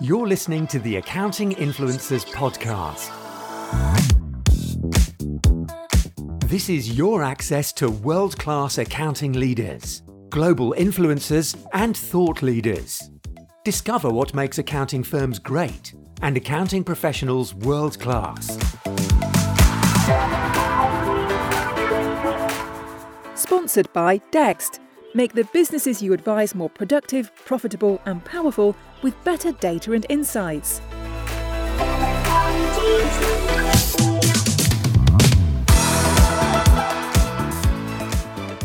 You're listening to the Accounting Influencers Podcast. This is your access to world class accounting leaders, global influencers, and thought leaders. Discover what makes accounting firms great and accounting professionals world class. Sponsored by Dext. Make the businesses you advise more productive, profitable, and powerful with better data and insights.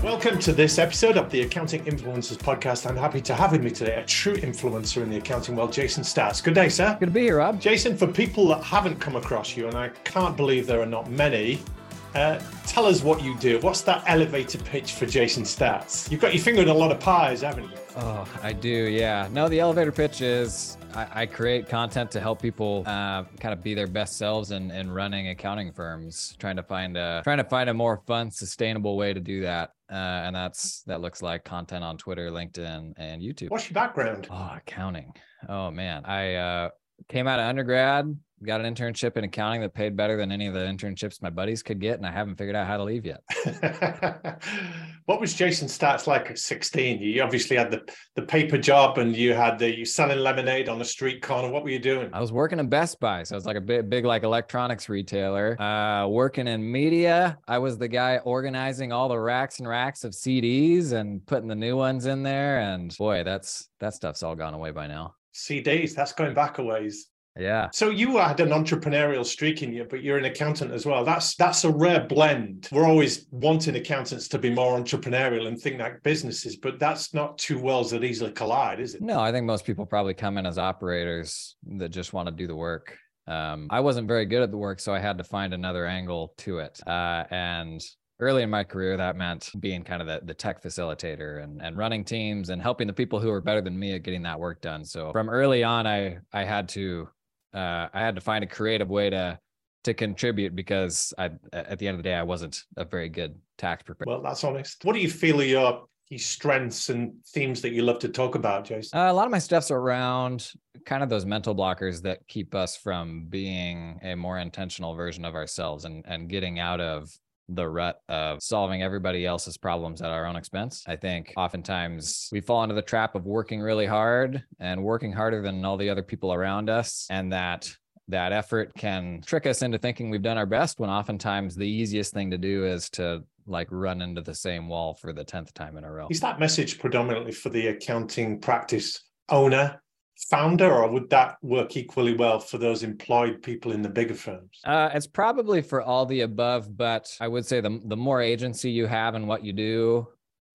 Welcome to this episode of the Accounting Influencers Podcast. I'm happy to have with me today a true influencer in the accounting world, Jason Staats. Good day, sir. Good to be here, Rob. Jason, for people that haven't come across you, and I can't believe there are not many, uh, tell us what you do. What's that elevator pitch for Jason Staats? You've got your finger in a lot of pies, haven't you? Oh, I do. Yeah. No, the elevator pitch is I, I create content to help people uh, kind of be their best selves and in, in running accounting firms, trying to find a trying to find a more fun, sustainable way to do that. Uh, and that's that looks like content on Twitter, LinkedIn, and YouTube. What's your background? Oh, accounting. Oh man, I uh, came out of undergrad, got an internship in accounting that paid better than any of the internships my buddies could get, and I haven't figured out how to leave yet. what was Jason Staats like at 16? You obviously had the, the paper job and you had the you selling lemonade on the street corner. What were you doing? I was working in Best Buy. So I was like a big, big like electronics retailer. Uh, working in media. I was the guy organizing all the racks and racks of CDs and putting the new ones in there. And boy, that's that stuff's all gone away by now. CDs, that's going back a ways. Yeah. So you had an entrepreneurial streak in you, but you're an accountant as well. That's that's a rare blend. We're always wanting accountants to be more entrepreneurial and think like businesses, but that's not two worlds that easily collide, is it? No, I think most people probably come in as operators that just want to do the work. Um, I wasn't very good at the work, so I had to find another angle to it. Uh, and early in my career, that meant being kind of the, the tech facilitator and, and running teams and helping the people who were better than me at getting that work done. So from early on, I I had to uh, I had to find a creative way to to contribute because I at the end of the day I wasn't a very good tax preparer. Well, that's honest. What do you feel are your strengths and themes that you love to talk about, Jason? Uh, a lot of my stuff's around kind of those mental blockers that keep us from being a more intentional version of ourselves and and getting out of the rut of solving everybody else's problems at our own expense. I think oftentimes we fall into the trap of working really hard and working harder than all the other people around us and that that effort can trick us into thinking we've done our best when oftentimes the easiest thing to do is to like run into the same wall for the 10th time in a row. Is that message predominantly for the accounting practice owner founder, or would that work equally well for those employed people in the bigger firms? Uh, it's probably for all the above, but I would say the the more agency you have in what you do,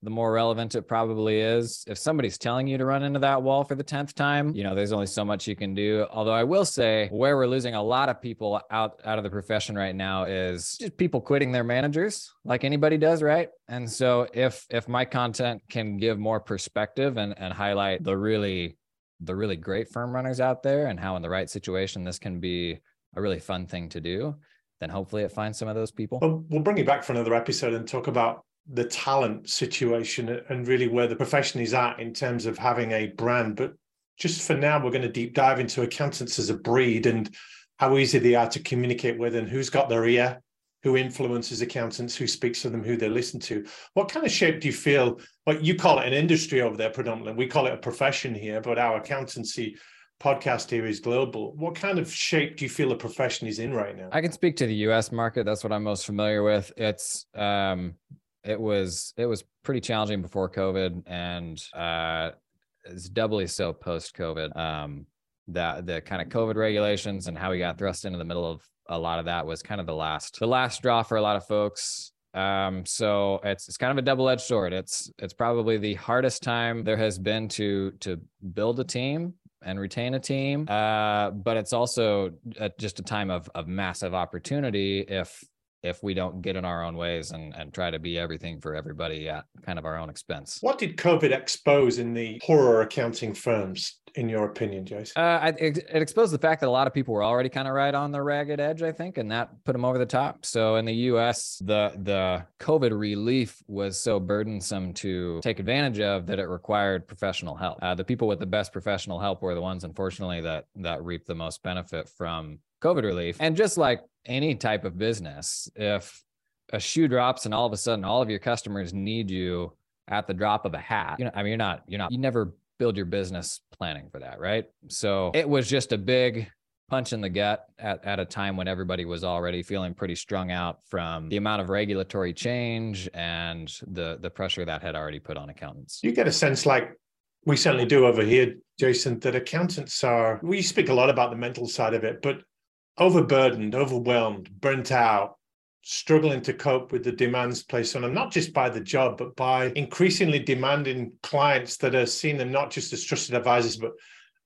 the more relevant it probably is. If somebody's telling you to run into that wall for the 10th time, you know, there's only so much you can do. Although I will say where we're losing a lot of people out, out of the profession right now is just people quitting their managers like anybody does, right? And so if if my content can give more perspective and, and highlight the really the really great firm runners out there and how in the right situation this can be a really fun thing to do then hopefully it finds some of those people. Well, we'll bring you back for another episode and talk about the talent situation and really where the profession is at in terms of having a brand. But just for now we're going to deep dive into accountants as a breed and how easy they are to communicate with and who's got their ear who influences accountants, who speaks to them, who they listen to. What kind of shape do you feel? Like you call it an industry over there predominantly. We call it a profession here, but our accountancy podcast here is global. What kind of shape do you feel the profession is in right now? I can speak to the US market. That's what I'm most familiar with. It's um it was it was pretty challenging before COVID and uh it's doubly so post COVID. Um that the kind of COVID regulations and how we got thrust into the middle of a lot of that was kind of the last the last draw for a lot of folks. Um, so it's it's kind of a double-edged sword. It's it's probably the hardest time there has been to to build a team and retain a team. Uh, but it's also a, just a time of of massive opportunity if if we don't get in our own ways and, and try to be everything for everybody at kind of our own expense. What did COVID expose in the poorer accounting firms, in your opinion, Jason? Uh, it, it, exposed the fact that a lot of people were already kind of right on the ragged edge, I think, and that put them over the top. So in the U.S., the the COVID relief was so burdensome to take advantage of that it required professional help. Uh, the people with the best professional help were the ones, unfortunately, that that reaped the most benefit from COVID relief. And just like any type of business, if a shoe drops and all of a sudden all of your customers need you at the drop of a hat, you know, I mean, you're not, you're not, you never build your business planning for that, right? So it was just a big punch in the gut at, at a time when everybody was already feeling pretty strung out from the amount of regulatory change and the the pressure that had already put on accountants. You get a sense like we certainly do over here, Jason, that accountants are we speak a lot about the mental side of it, but overburdened, overwhelmed, burnt out, struggling to cope with the demands placed on them, not just by the job, but by increasingly demanding clients that are seeing them not just as trusted advisors, but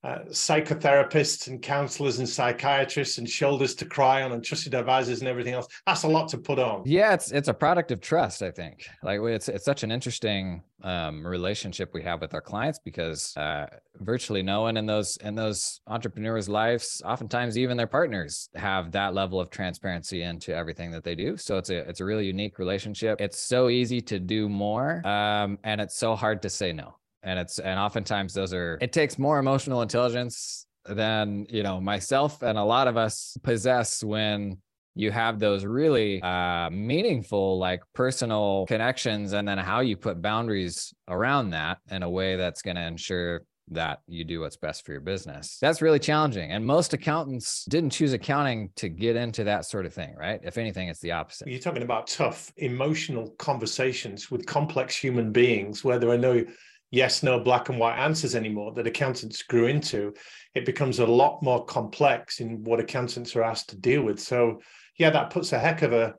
uh, psychotherapists and counselors and psychiatrists and shoulders to cry on and trusted advisors and everything else. That's a lot to put on. Yeah, it's it's a product of trust. I think like it's it's such an interesting um, relationship we have with our clients because uh, virtually no one in those in those entrepreneurs' lives, oftentimes even their partners, have that level of transparency into everything that they do. So it's a it's a really unique relationship. It's so easy to do more, um, and it's so hard to say no and it's and oftentimes those are it takes more emotional intelligence than you know myself and a lot of us possess when you have those really uh, meaningful like personal connections and then how you put boundaries around that in a way that's going to ensure that you do what's best for your business. That's really challenging. And most accountants didn't choose accounting to get into that sort of thing, right? If anything, it's the opposite. You're talking about tough emotional conversations with complex human beings where there are no yes, no black and white answers anymore that accountants grew into. It becomes a lot more complex in what accountants are asked to deal with. So, yeah, that puts a heck of a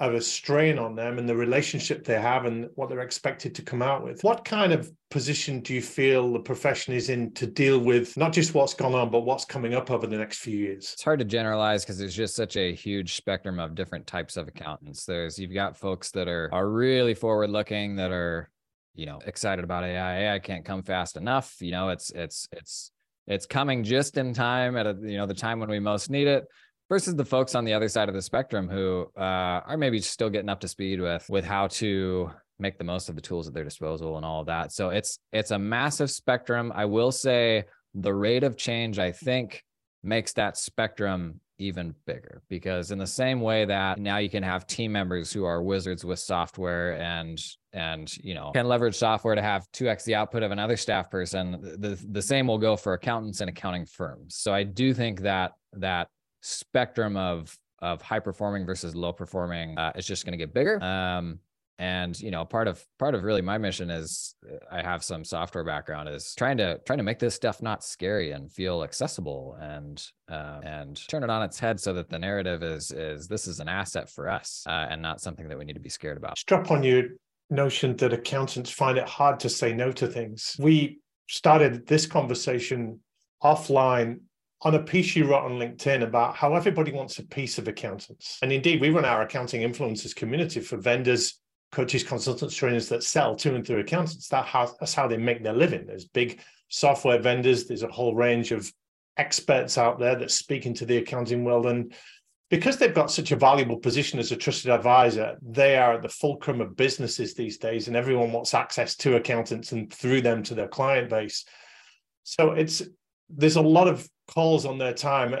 of a strain on them and the relationship they have and what they're expected to come out with. What kind of position do you feel the profession is in to deal with not just what's gone on, but what's coming up over the next few years? It's hard to generalize because there's just such a huge spectrum of different types of accountants. There's you've got folks that are are really forward looking that are you know excited about AI. AI can't come fast enough. You know, it's it's it's it's coming just in time at a you know the time when we most need it. Versus the folks on the other side of the spectrum who uh, are maybe still getting up to speed with with how to make the most of the tools at their disposal and all of that. So it's it's a massive spectrum. I will say the rate of change I think makes that spectrum even bigger because in the same way that now you can have team members who are wizards with software and and you know can leverage software to have 2x the output of another staff person the the same will go for accountants and accounting firms. So i do think that that spectrum of of high performing versus low performing uh, is just going to get bigger. Um and you know part of part of really my mission is uh, i have some software background is trying to trying to make this stuff not scary and feel accessible and uh, and turn it on its head so that the narrative is is this is an asset for us uh, and not something that we need to be scared about strap on your notion that accountants find it hard to say no to things we started this conversation offline on a piece you wrote on LinkedIn about how everybody wants a piece of accountants. And indeed, we run our accounting influencers community for vendors, coaches, consultants, trainers that sell to and through accountants. That how, that's how they make their living. There's big software vendors. There's a whole range of experts out there that speak into the accounting world. And because they've got such a valuable position as a trusted advisor, they are at the fulcrum of businesses these days, and everyone wants access to accountants and through them to their client base. So it's there's a lot of calls on their time,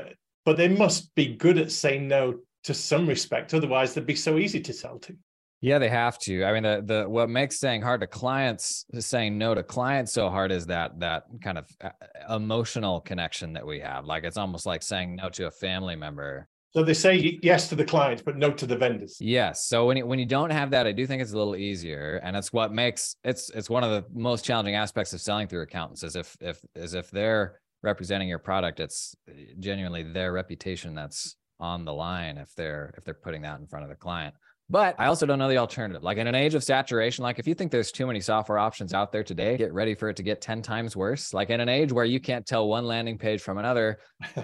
but they must be good at saying no to some respect. Otherwise, they'd be so easy to sell to. Yeah, they have to. I mean, the the what makes saying hard to clients, saying no to clients so hard is that that kind of uh, emotional connection that we have. Like it's almost like saying no to a family member. So they say yes to the clients, but no to the vendors. Yes. So when you, when you don't have that, I do think it's a little easier, and it's what makes it's it's one of the most challenging aspects of selling through accountants. Is if if is if they're representing your product, it's uh, genuinely their reputation that's on the line. If they're if they're putting that in front of the client. But I also don't know the alternative. Like in an age of saturation, like if you think there's too many software options out there today, get ready for it to get 10 times worse. Like in an age where you can't tell one landing page from another,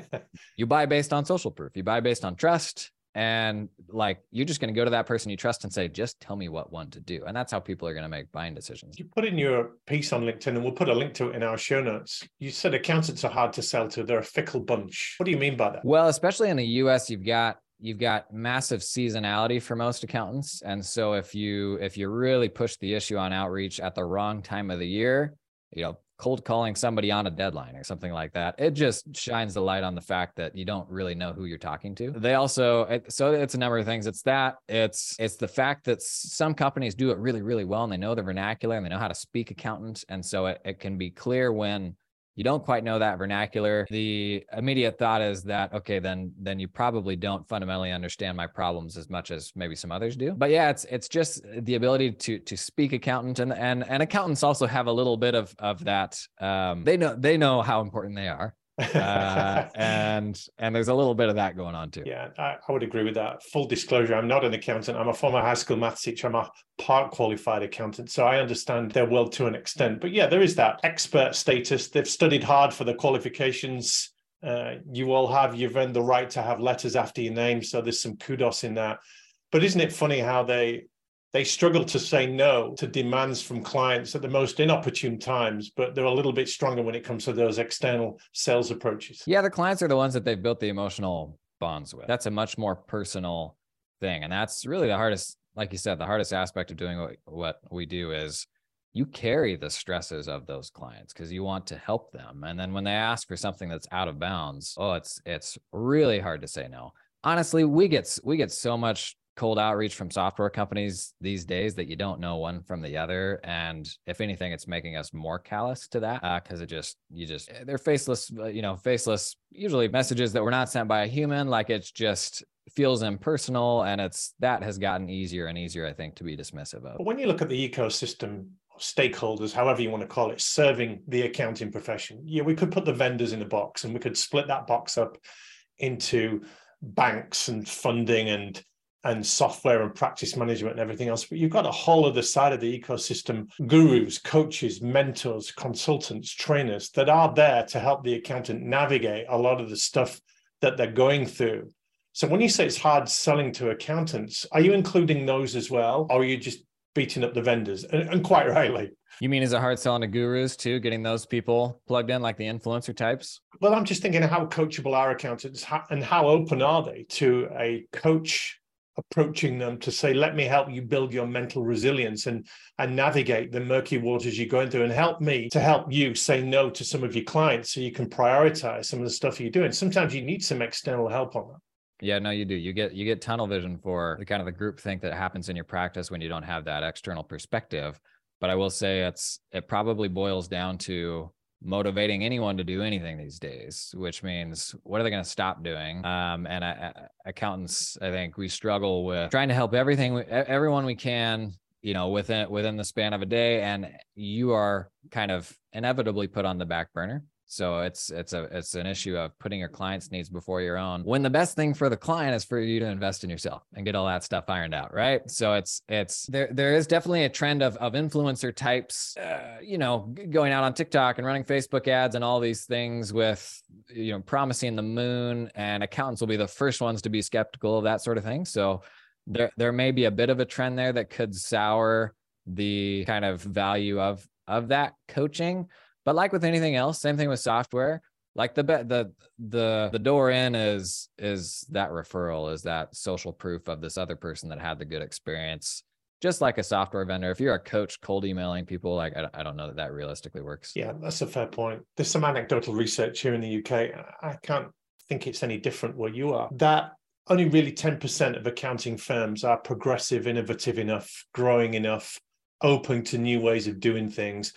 you buy based on social proof, you buy based on trust, and like you're just going to go to that person you trust and say just tell me what one to do. And that's how people are going to make buying decisions. You put in your piece on linkedin and we'll put a link to it in our show notes. You said accountants are hard to sell to. They're a fickle bunch. What do you mean by that? Well especially in the us you've got you've got massive seasonality for most accountants. And so if you if you really push the issue on outreach at the wrong time of the year you know cold calling somebody on a deadline or something like that it just shines the light on the fact that you don't really know who you're talking to. They also so it's a number of things. It's that it's it's the fact that some companies do it really really well and they know the vernacular and they know how to speak accountant. And so it, it can be clear when you don't quite know that vernacular. The immediate thought is that okay then then you probably don't fundamentally understand my problems as much as maybe some others do. But yeah it's it's just the ability to to speak accountant and and, and accountants also have a little bit of of that um, they know they know how important they are uh, and and there's a little bit of that going on too. Yeah, I, I, would agree with that. Full disclosure: I'm not an accountant. I'm a former high school maths teacher. I'm a part qualified accountant, so I understand their world to an extent. But yeah, there is that expert status. They've studied hard for the qualifications. Uh, you all have. You've earned the right to have letters after your name, so there's some kudos in that. But isn't it funny how they they struggle to say no to demands from clients at the most inopportune times, but they're a little bit stronger when it comes to those external sales approaches. Yeah, the clients are the ones that they've built the emotional bonds with. That's a much more personal thing. And that's really the hardest, like you said, the hardest aspect of doing what, we do is you carry the stresses of those clients because you want to help them. And then when they ask for something that's out of bounds, oh, it's it's really hard to say no. Honestly, we get we get so much cold outreach from software companies these days that you don't know one from the other. And if anything it's making us more callous to that because uh, it just you just eh, they're faceless uh, you know faceless usually messages that were not sent by a human. Like it's just feels impersonal and it's that has gotten easier and easier i think to be dismissive of. When you look at the ecosystem stakeholders however you want to call it serving the accounting profession yeah we could put the vendors in a box and we could split that box up into banks and funding and and software and practice management and everything else. But you've got a whole other side of the ecosystem gurus, coaches, mentors, consultants, trainers that are there to help the accountant navigate a lot of the stuff that they're going through. So when you say it's hard selling to accountants, are you including those as well? Or are you just beating up the vendors? And, and quite rightly. You mean is it hard selling to gurus too, getting those people plugged in like the influencer types? Well, I'm just thinking how coachable are accountants and how open are they to a coach approaching them to say let me help you build your mental resilience and and navigate the murky waters you're going through and help me to help you say no to some of your clients so you can prioritize some of the stuff you're doing sometimes you need some external help on that yeah, no, you do. You get you get tunnel vision for the kind of the group think that happens in your practice when you don't have that external perspective. But I will say it's it probably boils down to motivating anyone to do anything these days, which means what are they going to stop doing? Um, and I, I, accountants, I think we struggle with trying to help everything, everyone we can, you know, within within the span of a day, and you are kind of inevitably put on the back burner. So it's it's a it's an issue of putting your client's needs before your own. When the best thing for the client is for you to invest in yourself and get all that stuff ironed out, right? So it's it's there there is definitely a trend of of influencer types, uh, you know, going out on TikTok and running Facebook ads and all these things with you know promising the moon. And accountants will be the first ones to be skeptical of that sort of thing. So there there may be a bit of a trend there that could sour the kind of value of of that coaching but like with anything else, same thing with software. Like the the the the door in is is that referral, is that social proof of this other person that had the good experience. Just like a software vendor, if you're a coach cold emailing people, like I, I don't know that that realistically works. Yeah, that's a fair point. There's some anecdotal research here in the UK. I can't think it's any different where you are. That only really 10% of accounting firms are progressive, innovative enough, growing enough, open to new ways of doing things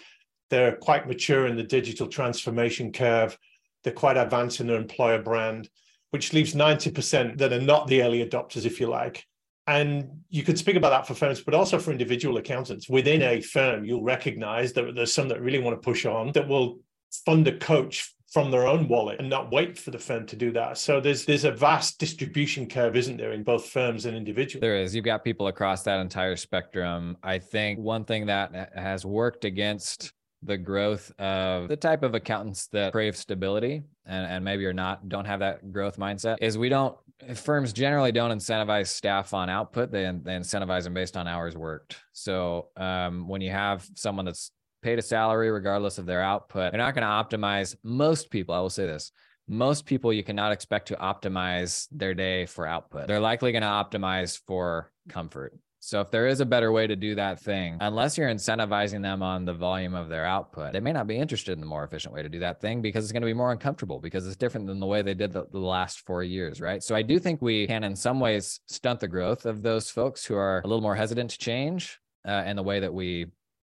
they're quite mature in the digital transformation curve. They're quite advanced in their employer brand, which leaves 90% that are not the early adopters, if you like. And you could speak about that for firms, but also for individual accountants. Within a firm, you'll recognize that there's some that really want to push on that will fund a coach from their own wallet and not wait for the firm to do that. So there's there's a vast distribution curve, isn't there, in both firms and individuals? There is. You've got people across that entire spectrum. I think one thing that has worked against the growth of the type of accountants that crave stability and, and maybe are not don't have that growth mindset is we don't firms generally don't incentivize staff on output. They, they incentivize them based on hours worked. So um, when you have someone that's paid a salary regardless of their output, they're not going to optimize. Most people, I will say this, most people you cannot expect to optimize their day for output. They're likely going to optimize for comfort. So if there is a better way to do that thing, unless you're incentivizing them on the volume of their output, they may not be interested in the more efficient way to do that thing because it's going to be more uncomfortable because it's different than the way they did the, the last four years, right? So I do think we can, in some ways, stunt the growth of those folks who are a little more hesitant to change uh, in the way that we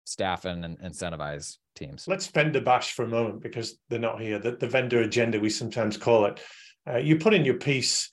staff and, and incentivize teams. Let's vendor bash for a moment because they're not here. The, the vendor agenda, we sometimes call it. Uh, you put in your piece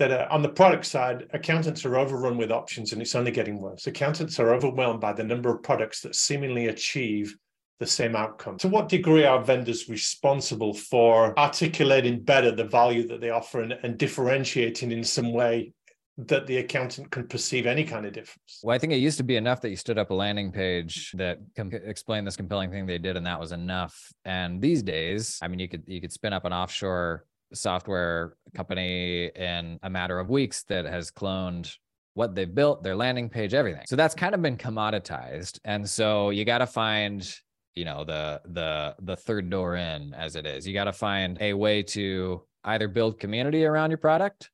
that uh, on the product side, accountants are overrun with options and it's only getting worse. Accountants are overwhelmed by the number of products that seemingly achieve the same outcome. To what degree are vendors responsible for articulating better the value that they offer and, and differentiating in some way that the accountant can perceive any kind of difference. Well, I think it used to be enough that you stood up a landing page that com- explained this compelling thing they did, and that was enough. And these days, I mean, you could you could spin up an offshore software company in a matter of weeks that has cloned what they've built, their landing page, everything. So that's kind of been commoditized. And so you got to find you know the the the third door in as it is you got to find a way to either build community around your product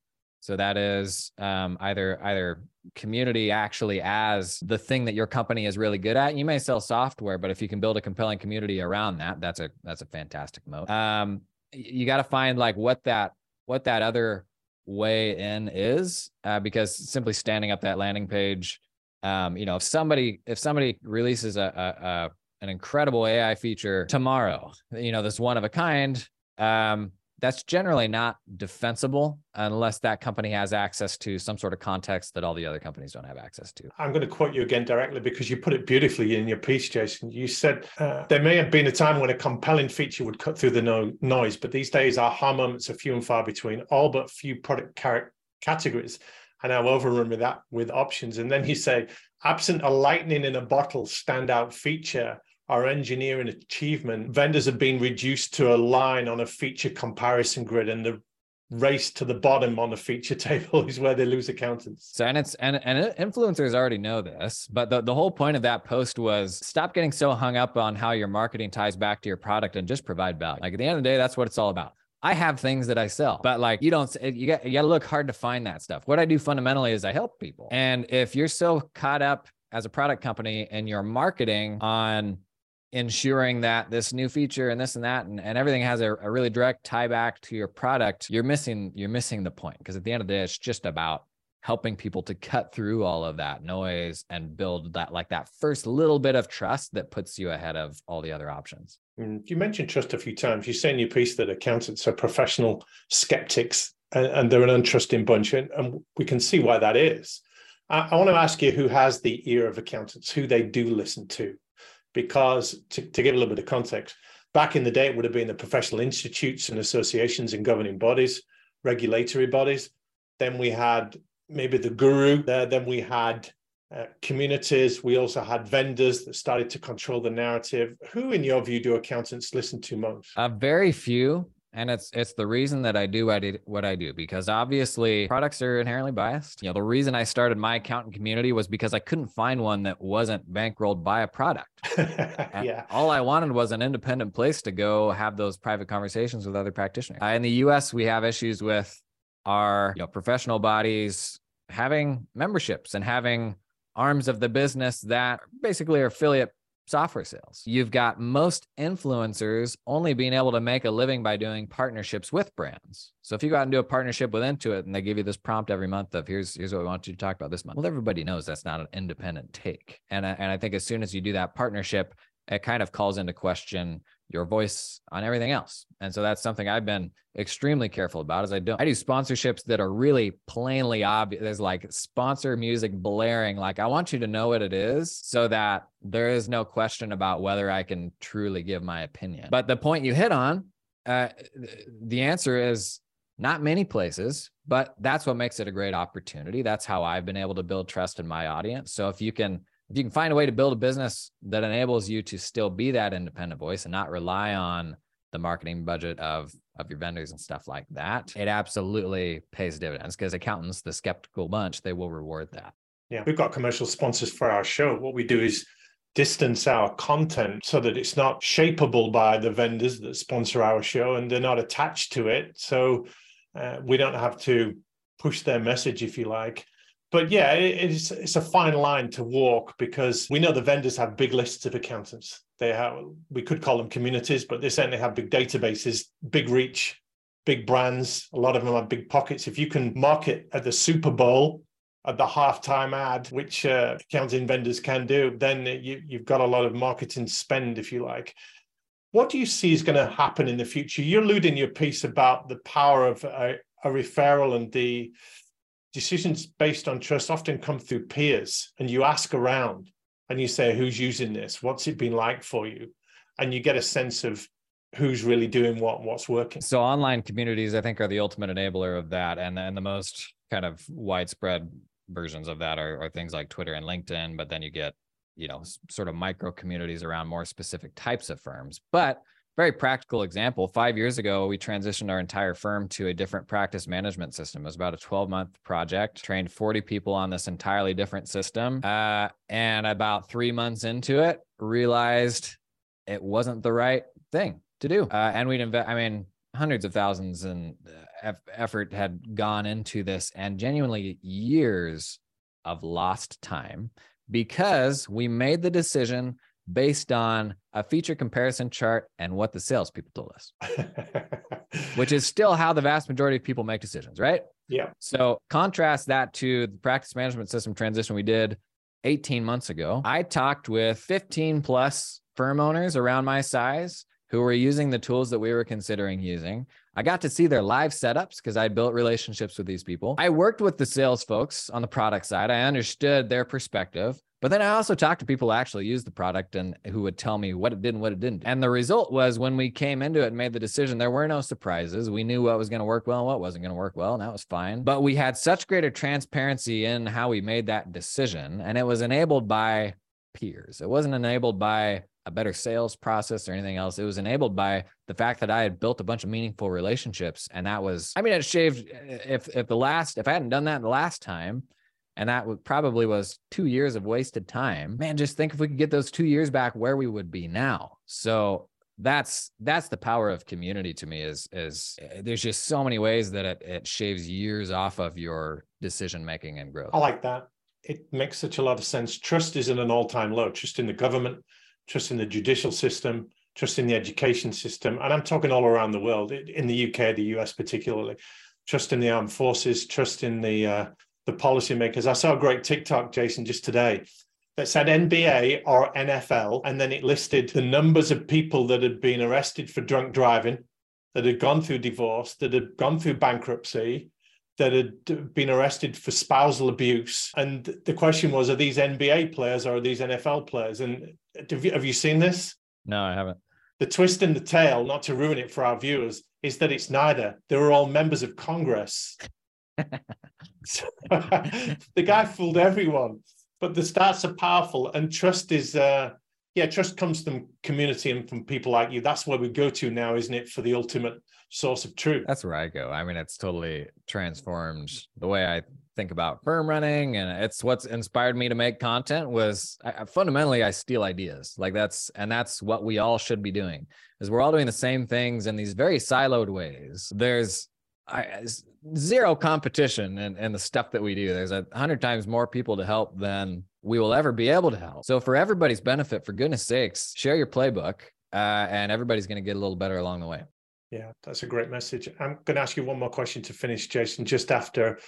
so that is um, either either community actually as the thing that your company is really good at. You may sell software, but if you can build a compelling community around that, that's a that's a fantastic moat. Um, you got to find like what that what that other way in is uh, because simply standing up that landing page um, you know if somebody if somebody releases a, a, a, an incredible ai feature tomorrow you know this one of a kind um, that's generally not defensible unless that company has access to some sort of context that all the other companies don't have access to. I'm going to quote you again directly because you put it beautifully in your piece, Jason. You said uh, there may have been a time when a compelling feature would cut through the no- noise, but these days our aha moments are few and far between. All but few product car- categories are now overrun with that with options. And then you say, absent a lightning in a bottle standout feature our engineering achievement, vendors have been reduced to a line on a feature comparison grid, and the race to the bottom on the feature table is where they lose accountants. So and it's and and influencers already know this, but the, the whole point of that post was stop getting so hung up on how your marketing ties back to your product and just provide value. Like at the end of the day, that's what it's all about. I have things that I sell, but like you don't, you got, you got to look hard to find that stuff. What I do fundamentally is I help people. And if you're so caught up as a product company and your marketing on ensuring that this new feature and this and that and, and everything has a, a really direct tie back to your product you're missing you're missing the point. Because at the end of the day it's just about helping people to cut through all of that noise and build that like that first little bit of trust that puts you ahead of all the other options. Mm, you mentioned trust a few times. You say in your piece that accountants are professional skeptics and, and they're an untrusting bunch and, and we can see why that is. I, I want to ask you who has the ear of accountants who they do listen to because to, to give a little bit of context, back in the day, it would have been the professional institutes and associations and governing bodies, regulatory bodies. Then we had maybe the guru. Uh, then we had uh, communities. We also had vendors that started to control the narrative. Who, in your view, do accountants listen to most? Uh, very few and it's it's the reason that I do what I do, what I do because obviously products are inherently biased. You know, the reason I started my accountant community was because I couldn't find one that wasn't bankrolled by a product. yeah. All I wanted was an independent place to go have those private conversations with other practitioners. Uh, in the U.S., we have issues with our you know professional bodies having memberships and having arms of the business that basically are affiliate software sales. You've got most influencers only being able to make a living by doing partnerships with brands. So if you go out and do a partnership with Intuit and they give you this prompt every month of here's here's what we want you to talk about this month. Well, everybody knows that's not an independent take. And I, and I think as soon as you do that partnership, it kind of calls into question your voice on everything else. And so that's something I've been extremely careful about is I don't I do sponsorships that are really plainly obvious. There's like sponsor music blaring. Like I want you to know what it is so that there is no question about whether I can truly give my opinion. But the point you hit on, uh, the answer is not many places, but that's what makes it a great opportunity. That's how I've been able to build trust in my audience. So if you can if you can find a way to build a business that enables you to still be that independent voice and not rely on the marketing budget of of your vendors and stuff like that, it absolutely pays dividends because accountants, the skeptical bunch, they will reward that. Yeah, we've got commercial sponsors for our show. What we do is distance our content so that it's not shapeable by the vendors that sponsor our show and they're not attached to it. So uh, we don't have to push their message, if you like. But yeah, it, it's it's a fine line to walk because we know the vendors have big lists of accountants. They have we could call them communities, but they certainly have big databases, big reach, big brands. A lot of them have big pockets. If you can market at the Super Bowl at the halftime ad, which uh, accounting vendors can do, then you, you've got a lot of marketing spend, if you like. What do you see is going to happen in the future? You're alluding your piece about the power of a, a referral and the decisions based on trust often come through peers and you ask around and you say who's using this? What's it been like for you? And you get a sense of who's really doing what and what's working. So online communities i think are the ultimate enabler of that and the most kind of widespread versions of that are, are things like twitter and linkedin but then you get you know sort of micro communities around more specific types of firms. But very practical example. Five years ago we transitioned our entire firm to a different practice management system. It was about a 12 month project trained 40 people on this entirely different system. Uh, and about three months into it realized it wasn't the right thing to do. Uh, and we'd invest i mean hundreds of thousands and uh, effort had gone into this and genuinely years of lost time because we made the decision based on a feature comparison chart and what the salespeople told us, which is still how the vast majority of people make decisions, right? Yeah. So contrast that to the practice management system transition we did 18 months ago. I talked with 15 plus firm owners around my size who were using the tools that we were considering using. I got to see their live setups because I built relationships with these people. I worked with the sales folks on the product side. I understood their perspective. But then I also talked to people who actually used the product and who would tell me what it did and what it didn't. And the result was when we came into it and made the decision, there were no surprises. We knew what was going to work well and what wasn't going to work well, and that was fine. But we had such greater transparency in how we made that decision, and it was enabled by peers. It wasn't enabled by a better sales process or anything else. It was enabled by the fact that I had built a bunch of meaningful relationships. And that was, I mean, it shaved eh, if if the last, if I hadn't done that the last time, and that probably was two years of wasted time. Man just think if we could get those two years back where we would be now. So that's that's the power of community to me is is eh, there's just so many ways that it, it shaves years off of your decision making and growth. I like that. It makes such a lot of sense. Trust is in an all-time low. Trust in the government trust in the judicial system trust in the education system. And i'm talking all around the world in the uk the us particularly. Trust in the armed forces trust in the uh, the policymakers. I saw a great TikTok, Jason, just today that said NBA or NFL, and then it listed the numbers of people that had been arrested for drunk driving, that had gone through divorce, that had gone through bankruptcy, that had been arrested for spousal abuse. And the question was, are these NBA players or are these NFL players? And have you, have you seen this? No, I haven't. The twist in the tail, not to ruin it for our viewers, is that it's neither. They were all members of Congress. the guy fooled everyone. But the stats are powerful, and trust is, uh, yeah, trust comes from community and from people like you. That's where we go to now, isn't it, for the ultimate source of truth? That's where I go. I mean, it's totally transformed the way I think about firm running, and it's what's inspired me to make content. Was I, fundamentally I steal ideas, like that's and that's what we all should be doing. Is we're all doing the same things in these very siloed ways. There's I, zero competition and, in the stuff that we do. There's a hundred times more people to help than we will ever be able to help. So for everybody's benefit, for goodness sakes, share your playbook, uh, and everybody's going to get a little better along the way. Yeah, that's a great message. I'm going to ask you one more question to finish, Jason. Just after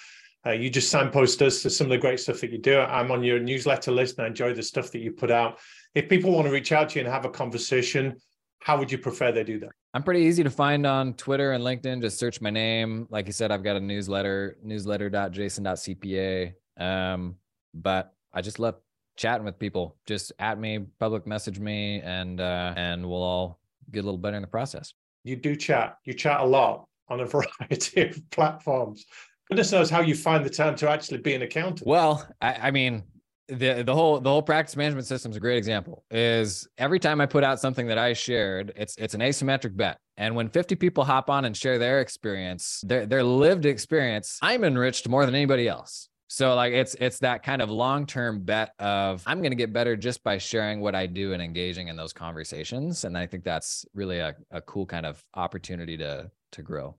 uh, you just signpost us to some of the great stuff that you do. I'm on your newsletter list and I enjoy the stuff that you put out. If people want to reach out to you and have a conversation, how would you prefer they do that? I'm pretty easy to find on Twitter and LinkedIn. Just search my name. Like you said, I've got a newsletter, newsletter.jason.cpa. Um, but I just love chatting with people. Just at me, public message me, and uh, and we'll all get a little better in the process. You do chat. You chat a lot on a variety of platforms. Goodness knows how you find the time to actually be an accountant. Well, I, I mean, the the whole the whole practice management system is a great example. Is every time I put out something that I shared, it's it's an asymmetric bet. And when 50 people hop on and share their experience, their their lived experience, I'm enriched more than anybody else. So like it's it's that kind of long-term bet of I'm going to get better just by sharing what I do and engaging in those conversations. And I think that's really a, a cool kind of opportunity to to grow.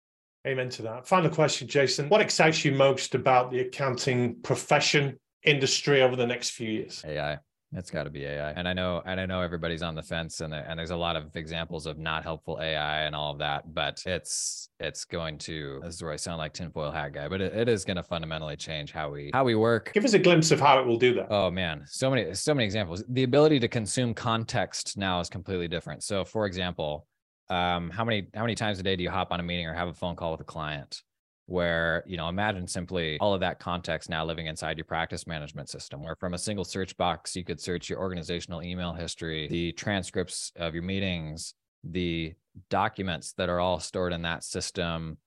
Amen to that. Final question, Jason. What excites you most about the accounting profession industry over the next few years? AI. It's got to be AI. And I know, and I know everybody's on the fence, and and there's a lot of examples of not helpful AI and all of that. But it's it's going to. This is where I sound like tinfoil hat guy, but it, it is going to fundamentally change how we how we work. Give us a glimpse of how it will do that. Oh man, so many so many examples. The ability to consume context now is completely different. So, for example, um, how many how many times a day do you hop on a meeting or have a phone call with a client? Where you know imagine simply all of that context now living inside your practice management system where from a single search box you could search your organizational email history the transcripts of your meetings the documents that are all stored in that system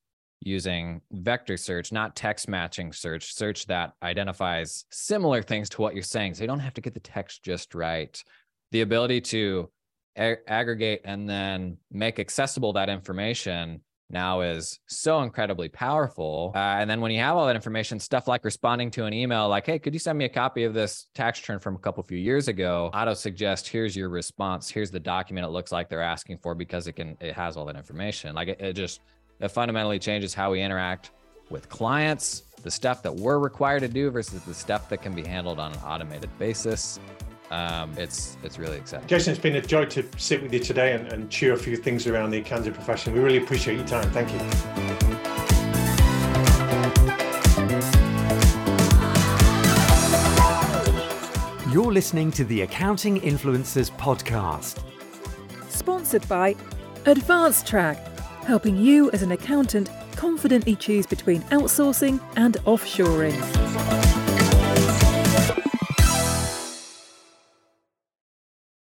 using vector search not text matching search. Search that identifies similar things to what you're saying so you don't have to get the text just right. The ability to aggregate and then make accessible that information now is so incredibly powerful. Uh, and then when you have all that information, stuff like responding to an email, like, hey, could you send me a copy of this tax return from a couple few years ago? Auto suggest, here's your response. Here's the document it looks like they're asking for because it can, it has all that information. Like it, it just, it fundamentally changes how we interact with clients, the stuff that we're required to do versus the stuff that can be handled on an automated basis um, it's it's really exciting. Jason, it's been a joy to sit with you today and, and chew a few things around the accounting profession. We really appreciate your time. Thank you. You're listening to the Accounting Influencers podcast. Sponsored by AdvanceTrack, helping you as an accountant confidently choose between outsourcing and offshoring.